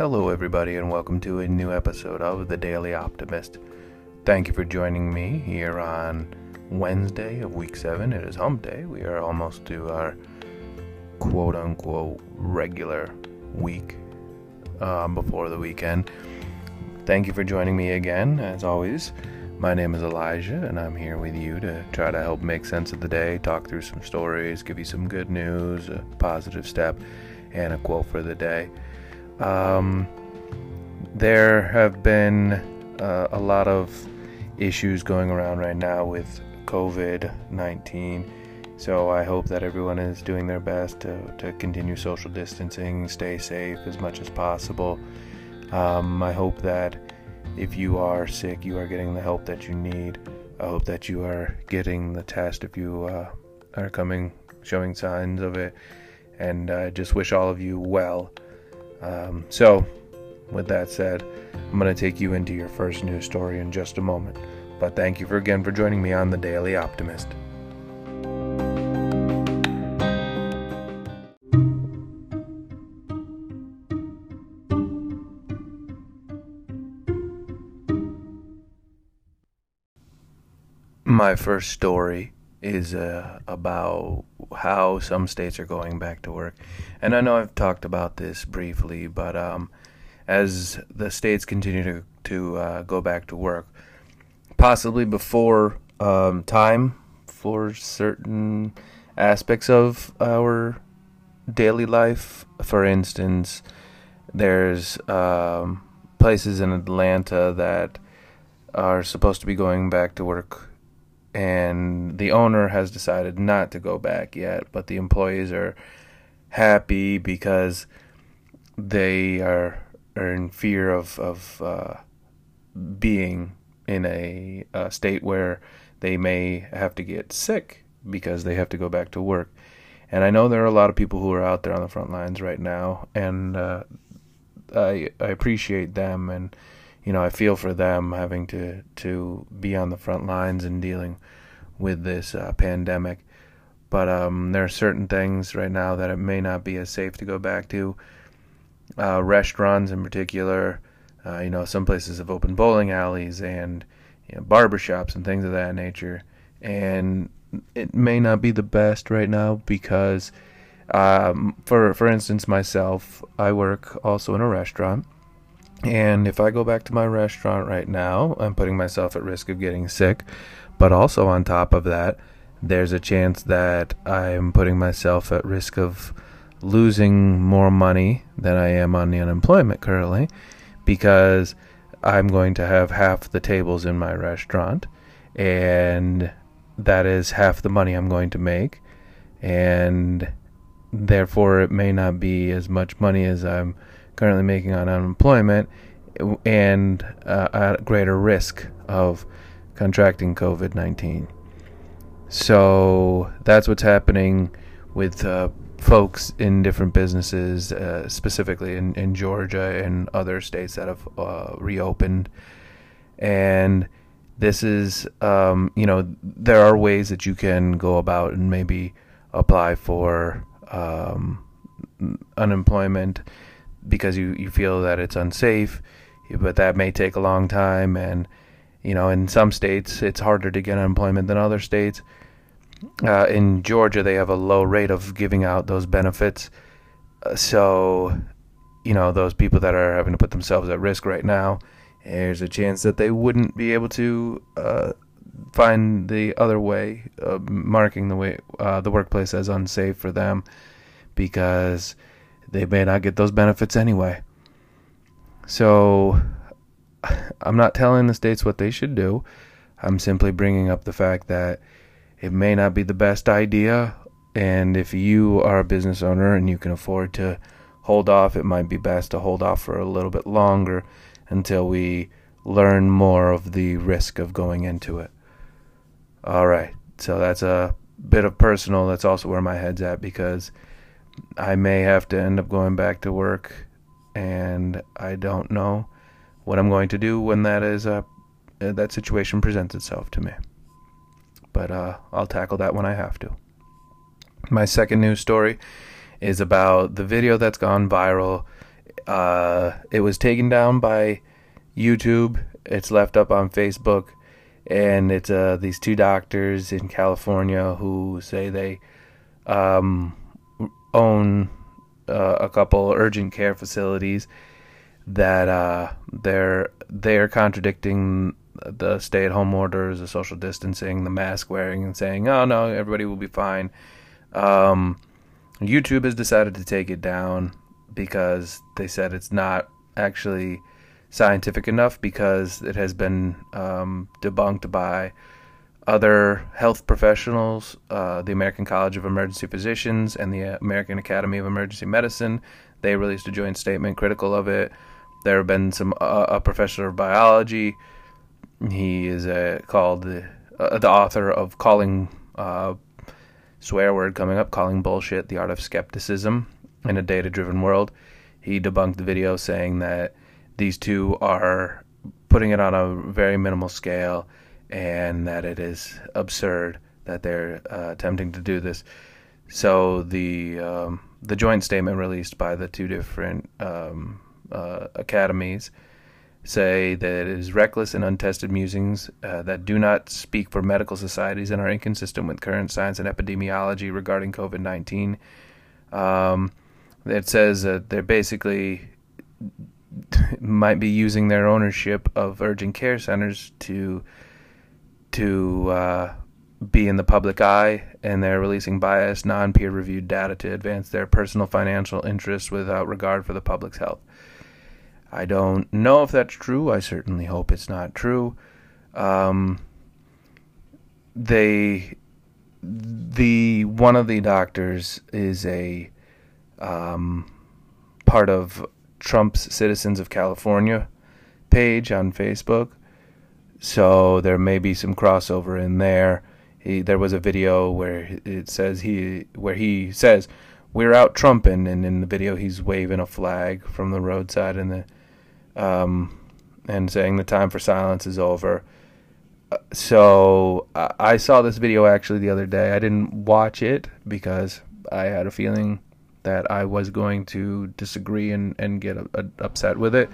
Hello, everybody, and welcome to a new episode of The Daily Optimist. Thank you for joining me here on Wednesday of week seven. It is hump day. We are almost to our quote unquote regular week um, before the weekend. Thank you for joining me again, as always. My name is Elijah, and I'm here with you to try to help make sense of the day, talk through some stories, give you some good news, a positive step, and a quote for the day. Um, there have been uh, a lot of issues going around right now with COVID 19. So I hope that everyone is doing their best to, to continue social distancing, stay safe as much as possible. Um, I hope that if you are sick, you are getting the help that you need. I hope that you are getting the test if you uh, are coming, showing signs of it. And I just wish all of you well. Um, so, with that said, I'm going to take you into your first news story in just a moment. But thank you for again for joining me on the Daily Optimist. My first story is uh, about how some states are going back to work. And I know I've talked about this briefly, but um, as the states continue to, to uh, go back to work, possibly before um, time for certain aspects of our daily life. For instance, there's um, places in Atlanta that are supposed to be going back to work and the owner has decided not to go back yet, but the employees are happy because they are are in fear of of uh, being in a, a, state where they may have to get sick because they have to go back to work. And I know there are a lot of people who are out there on the front lines right now, and uh, I I appreciate them and you know, I feel for them having to to be on the front lines and dealing with this uh, pandemic. But um, there are certain things right now that it may not be as safe to go back to. Uh, restaurants, in particular, uh, you know, some places have opened bowling alleys and you know, barbershops and things of that nature. And it may not be the best right now because, um, for for instance, myself, I work also in a restaurant and if I go back to my restaurant right now, I'm putting myself at risk of getting sick. But also, on top of that, there's a chance that I'm putting myself at risk of losing more money than I am on the unemployment currently because I'm going to have half the tables in my restaurant, and that is half the money I'm going to make. And therefore, it may not be as much money as I'm currently making on unemployment and uh, at greater risk of contracting COVID 19. So that's what's happening with uh, folks in different businesses, uh, specifically in, in Georgia and other states that have uh, reopened. And this is, um, you know, there are ways that you can go about and maybe apply for um, unemployment because you, you feel that it's unsafe, but that may take a long time. And, you know, in some states, it's harder to get unemployment than other states. Uh, in Georgia, they have a low rate of giving out those benefits. Uh, so, you know, those people that are having to put themselves at risk right now, there's a chance that they wouldn't be able to uh, find the other way, marking the way uh, the workplace as unsafe for them because they may not get those benefits anyway. So I'm not telling the states what they should do. I'm simply bringing up the fact that it may not be the best idea. And if you are a business owner and you can afford to hold off, it might be best to hold off for a little bit longer until we learn more of the risk of going into it. All right. So that's a bit of personal. That's also where my head's at because I may have to end up going back to work, and I don't know what I'm going to do when that is uh, that situation presents itself to me. But uh, I'll tackle that when I have to. My second news story is about the video that's gone viral Uh, it was taken down by YouTube. It's left up on Facebook, and it's uh, these two doctors in California who say they um, own uh, a couple urgent care facilities that uh, they're they're contradicting the stay-at-home orders, the social distancing, the mask wearing, and saying, "Oh no, everybody will be fine." Um, YouTube has decided to take it down because they said it's not actually scientific enough because it has been um, debunked by other health professionals, uh, the American College of Emergency Physicians and the American Academy of Emergency Medicine. They released a joint statement critical of it. There have been some uh, a professor of biology. He is uh, called the, uh, the author of calling uh, swear word coming up, calling bullshit the art of skepticism in a data driven world. He debunked the video saying that these two are putting it on a very minimal scale and that it is absurd that they're uh, attempting to do this. So the um, the joint statement released by the two different um, uh, academies say that it is reckless and untested musings uh, that do not speak for medical societies and are inconsistent with current science and epidemiology regarding COVID nineteen. Um, it says that they're basically might be using their ownership of urgent care centers to to uh, be in the public eye, and they're releasing biased, non peer reviewed data to advance their personal financial interests without regard for the public's health. I don't know if that's true. I certainly hope it's not true. Um, they, the one of the doctors is a um, part of Trump's Citizens of California page on Facebook, so there may be some crossover in there. He, there was a video where it says he where he says we're out trumping, and in the video he's waving a flag from the roadside and the um, and saying the time for silence is over. Uh, so I saw this video actually the other day. I didn't watch it because I had a feeling that I was going to disagree and, and get a, a, upset with it.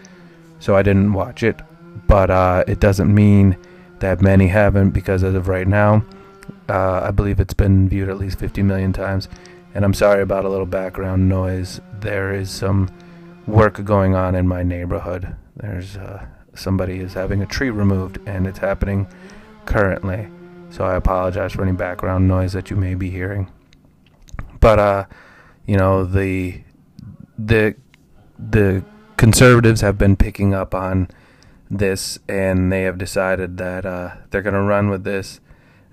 So I didn't watch it but uh, it doesn't mean that many haven't because as of right now, uh, I believe it's been viewed at least 50 million times. And I'm sorry about a little background noise. There is some work going on in my neighborhood. There's uh, somebody is having a tree removed, and it's happening currently. So I apologize for any background noise that you may be hearing. But uh, you know the the the conservatives have been picking up on this, and they have decided that uh, they're going to run with this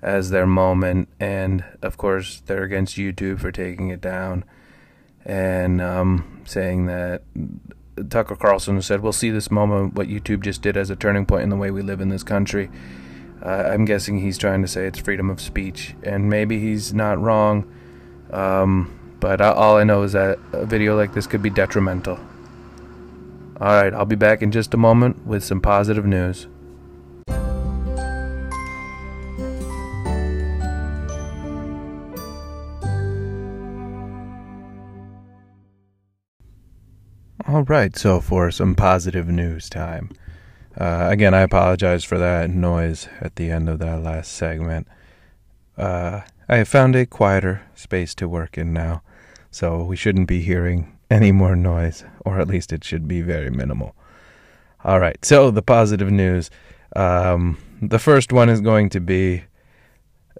as their moment. And of course, they're against YouTube for taking it down and um, saying that Tucker Carlson said, "We'll see this moment what YouTube just did as a turning point in the way we live in this country." Uh, I'm guessing he's trying to say it's freedom of speech, and maybe he's not wrong. Um, but all I know is that a video like this could be detrimental. Alright, I'll be back in just a moment with some positive news. Alright, so for some positive news time. Uh, again, I apologize for that noise at the end of that last segment. Uh, I have found a quieter space to work in now, so we shouldn't be hearing any more noise, or at least it should be very minimal. All right, so the positive news. Um, the first one is going to be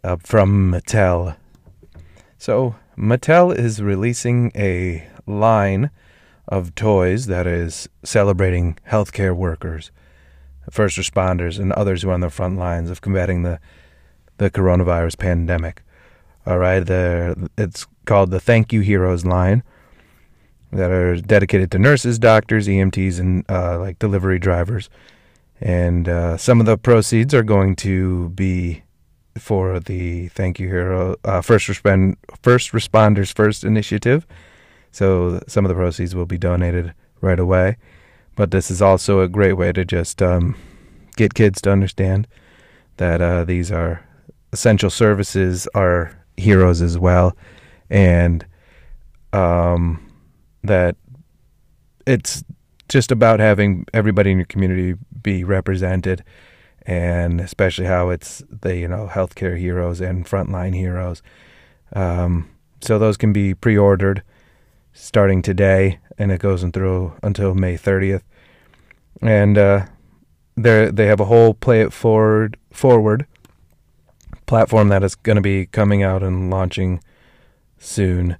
uh, from Mattel. So, Mattel is releasing a line of toys that is celebrating healthcare workers, first responders, and others who are on the front lines of combating the the coronavirus pandemic. All right, it's called the Thank You Heroes line that are dedicated to nurses, doctors, EMTs, and uh, like delivery drivers. And uh, some of the proceeds are going to be for the Thank You Hero uh, First Respond First Responders First initiative. So some of the proceeds will be donated right away. But this is also a great way to just um, get kids to understand that uh, these are essential services, are heroes as well, and um, that it's just about having everybody in your community be represented and especially how it's the you know healthcare heroes and frontline heroes. Um, so those can be pre-ordered starting today, and it goes through until May 30th. And uh, they they have a whole play it forward forward platform that is going to be coming out and launching soon.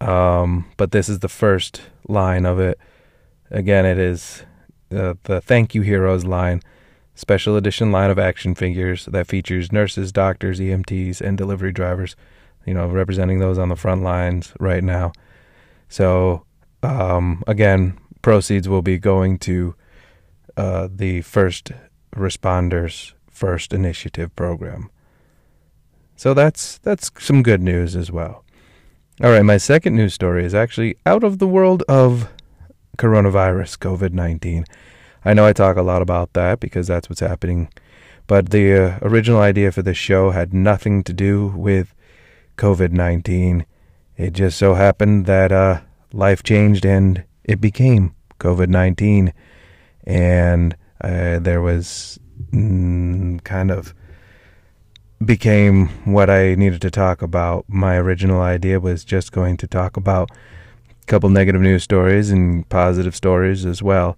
Um, but this is the first line of it. Again, it is uh, the Thank You Heroes line special edition line of action figures that features nurses, doctors, EMTs, and delivery drivers, you know, representing those on the front lines right now. So, um, again, proceeds will be going to uh, the First Responders First Initiative program. So that's that's some good news as well. All right, my second news story is actually out of the world of coronavirus, COVID 19. I know I talk a lot about that because that's what's happening. But the uh, original idea for this show had nothing to do with COVID 19. It just so happened that uh, life changed and it became COVID 19. And uh, there was mm, kind of became what I needed to talk about. My original idea was just going to talk about a couple negative news stories and positive stories as well.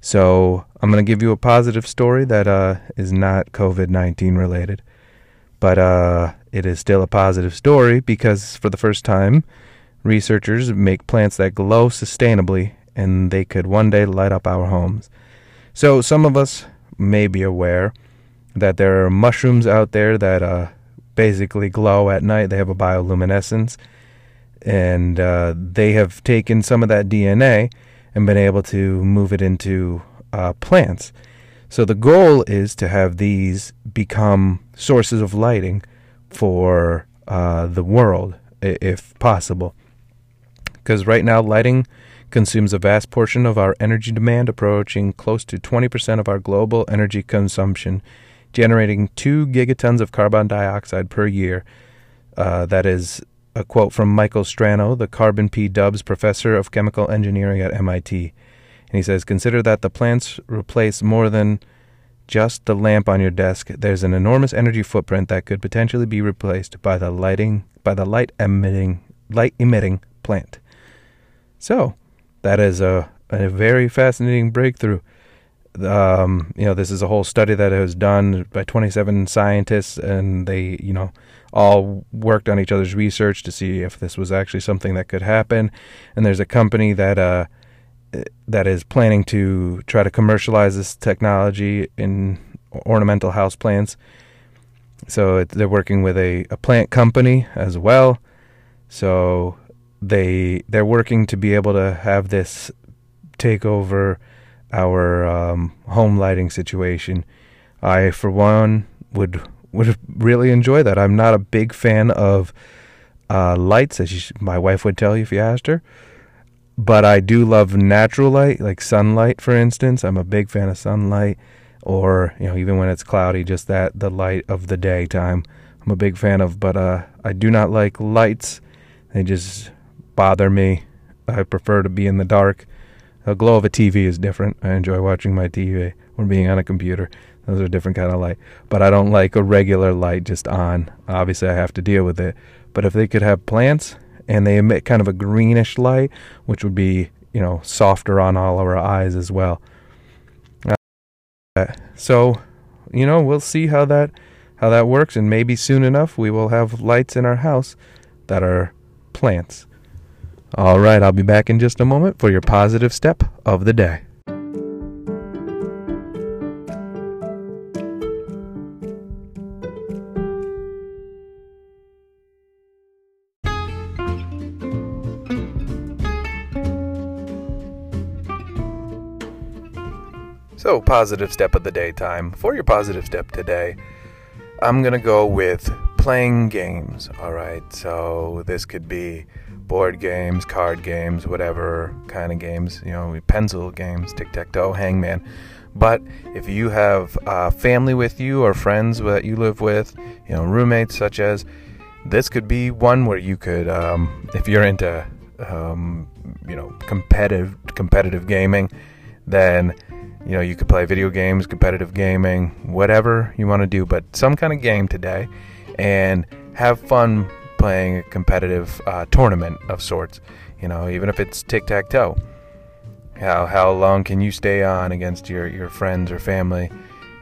So I'm going to give you a positive story that uh, is not COVID 19 related, but uh, it is still a positive story because for the first time, researchers make plants that glow sustainably and they could one day light up our homes. So some of us may be aware that there are mushrooms out there that uh, basically glow at night. They have a bioluminescence, and uh, they have taken some of that DNA and been able to move it into uh, plants. So the goal is to have these become sources of lighting for uh, the world, if possible. Because right now, lighting consumes a vast portion of our energy demand, approaching close to 20% of our global energy consumption, generating 2 gigatons of carbon dioxide per year. Uh, that is a quote from Michael Strano, the Carbon P. Dubbs professor of chemical engineering at MIT. And he says, Consider that the plants replace more than just the lamp on your desk. There's an enormous energy footprint that could potentially be replaced by the lighting by the light emitting light emitting plant. So that is a, a very fascinating breakthrough. Um, you know, this is a whole study that was done by 27 scientists, and they, you know, all worked on each other's research to see if this was actually something that could happen. And there's a company that uh, that is planning to try to commercialize this technology in ornamental house plants. So it, they're working with a, a plant company as well. So they they're working to be able to have this take over our um, home lighting situation. I, for one, would would really enjoy that. I'm not a big fan of uh, lights, as my wife would tell you if you asked her. But I do love natural light, like sunlight, for instance. I'm a big fan of sunlight, or you know, even when it's cloudy, just that the light of the daytime. I'm a big fan of, but uh, I do not like lights. They just bother me. I prefer to be in the dark. The glow of a TV is different. I enjoy watching my TV or being on a computer. Those are different kind of light. But I don't like a regular light just on. Obviously, I have to deal with it. But if they could have plants and they emit kind of a greenish light, which would be, you know, softer on all of our eyes as well. Uh, so, you know, we'll see how that how that works and maybe soon enough we will have lights in our house that are plants. All right, I'll be back in just a moment for your positive step of the day. So, positive step of the day time. For your positive step today, I'm going to go with playing games. All right. So, this could be board games, card games, whatever kind of games, you know, pencil games, tic tac toe, hangman. But if you have uh, family with you or friends that you live with, you know, roommates such as, this could be one where you could, um, if you're into um, you know, competitive competitive gaming, then you know you could play video games, competitive gaming, whatever you want to do, but some kind of game today, and have fun playing a competitive uh, tournament of sorts. You know, even if it's tic tac toe. How how long can you stay on against your, your friends or family?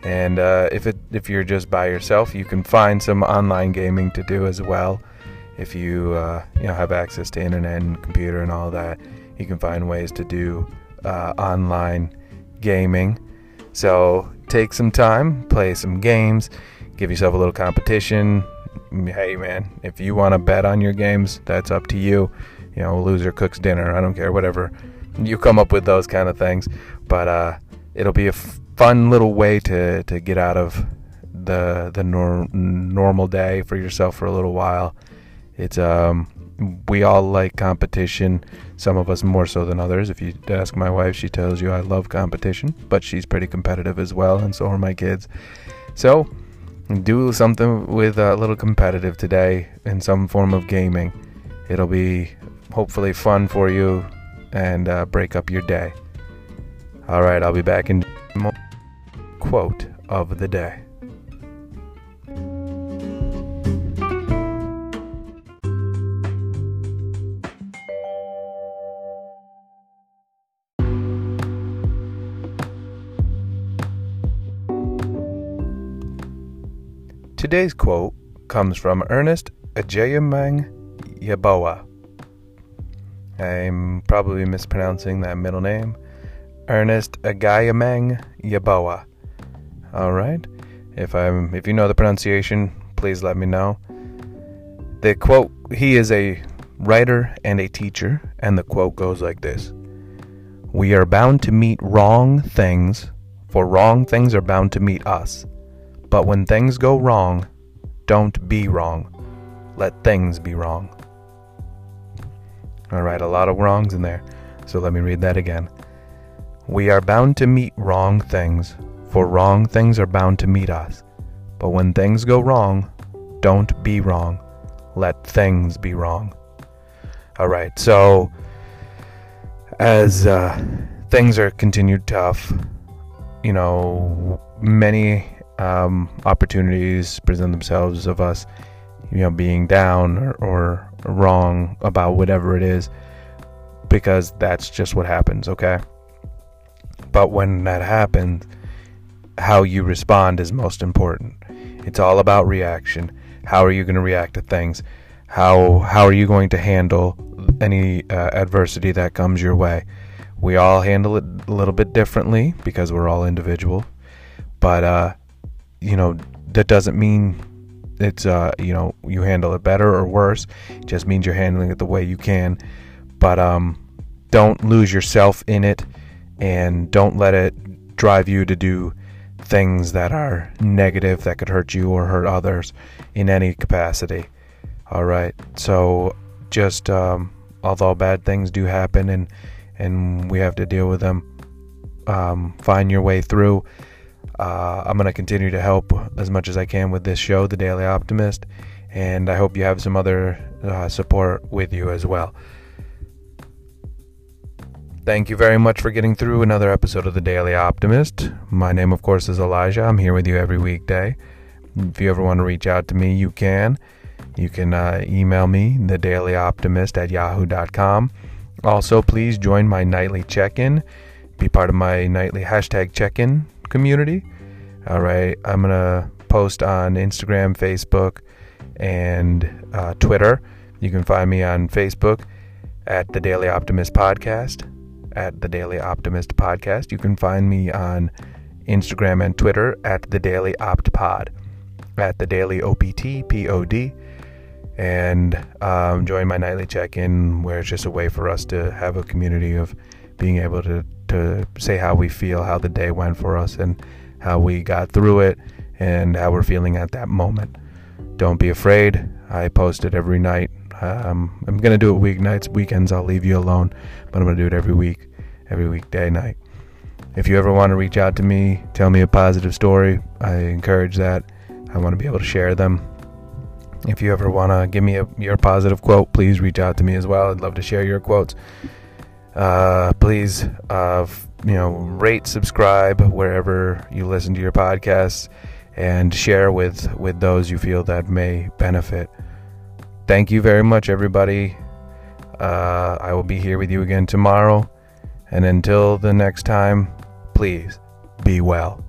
And uh, if it if you're just by yourself, you can find some online gaming to do as well. If you uh, you know have access to internet and computer and all that, you can find ways to do uh, online gaming. So take some time, play some games, give yourself a little competition. Hey man, if you want to bet on your games, that's up to you. You know, loser cooks dinner. I don't care, whatever. You come up with those kind of things, but uh, it'll be a f- fun little way to, to get out of the the nor- normal day for yourself for a little while. It's um we all like competition. Some of us more so than others. If you ask my wife, she tells you I love competition, but she's pretty competitive as well, and so are my kids. So do something with a little competitive today in some form of gaming. It'll be hopefully fun for you and uh, break up your day. All right, I'll be back in quote of the day. Today's quote comes from Ernest Ajayamang Yeboah. I'm probably mispronouncing that middle name. Ernest Agayamang Yeboah. All right. If I'm if you know the pronunciation, please let me know. The quote he is a writer and a teacher and the quote goes like this. We are bound to meet wrong things, for wrong things are bound to meet us. But when things go wrong, don't be wrong. Let things be wrong. All right, a lot of wrongs in there. So let me read that again. We are bound to meet wrong things, for wrong things are bound to meet us. But when things go wrong, don't be wrong. Let things be wrong. All right, so as uh, things are continued tough, you know, many um, opportunities present themselves of us, you know, being down or, or wrong about whatever it is, because that's just what happens, okay? But when that happens, how you respond is most important. It's all about reaction. How are you going to react to things? How how are you going to handle any uh, adversity that comes your way? We all handle it a little bit differently because we're all individual. But uh, you know, that doesn't mean it's uh, you know, you handle it better or worse. It just means you're handling it the way you can. But um don't lose yourself in it and don't let it drive you to do things that are negative that could hurt you or hurt others in any capacity. All right. So just um, although bad things do happen and and we have to deal with them, um, find your way through. Uh, I'm going to continue to help as much as I can with this show, The Daily Optimist, and I hope you have some other uh, support with you as well. Thank you very much for getting through another episode of The Daily Optimist. My name, of course, is Elijah. I'm here with you every weekday. If you ever want to reach out to me, you can. You can uh, email me, thedailyoptimist at yahoo.com. Also, please join my nightly check in. Be part of my nightly hashtag check in community. All right, I'm gonna post on Instagram, Facebook, and uh, Twitter. You can find me on Facebook at the Daily Optimist Podcast. At the Daily Optimist Podcast. You can find me on Instagram and Twitter at the Daily Opt Pod. At the Daily OPT POD. And um, join my nightly check in, where it's just a way for us to have a community of being able to to say how we feel, how the day went for us, and how we got through it, and how we're feeling at that moment. Don't be afraid. I post it every night. Um, I'm gonna do it weeknights, weekends. I'll leave you alone, but I'm gonna do it every week, every weekday night. If you ever want to reach out to me, tell me a positive story. I encourage that. I want to be able to share them. If you ever want to give me a, your positive quote, please reach out to me as well. I'd love to share your quotes. Uh, please, uh, you know, rate, subscribe wherever you listen to your podcasts, and share with with those you feel that may benefit. Thank you very much, everybody. Uh, I will be here with you again tomorrow. And until the next time, please be well.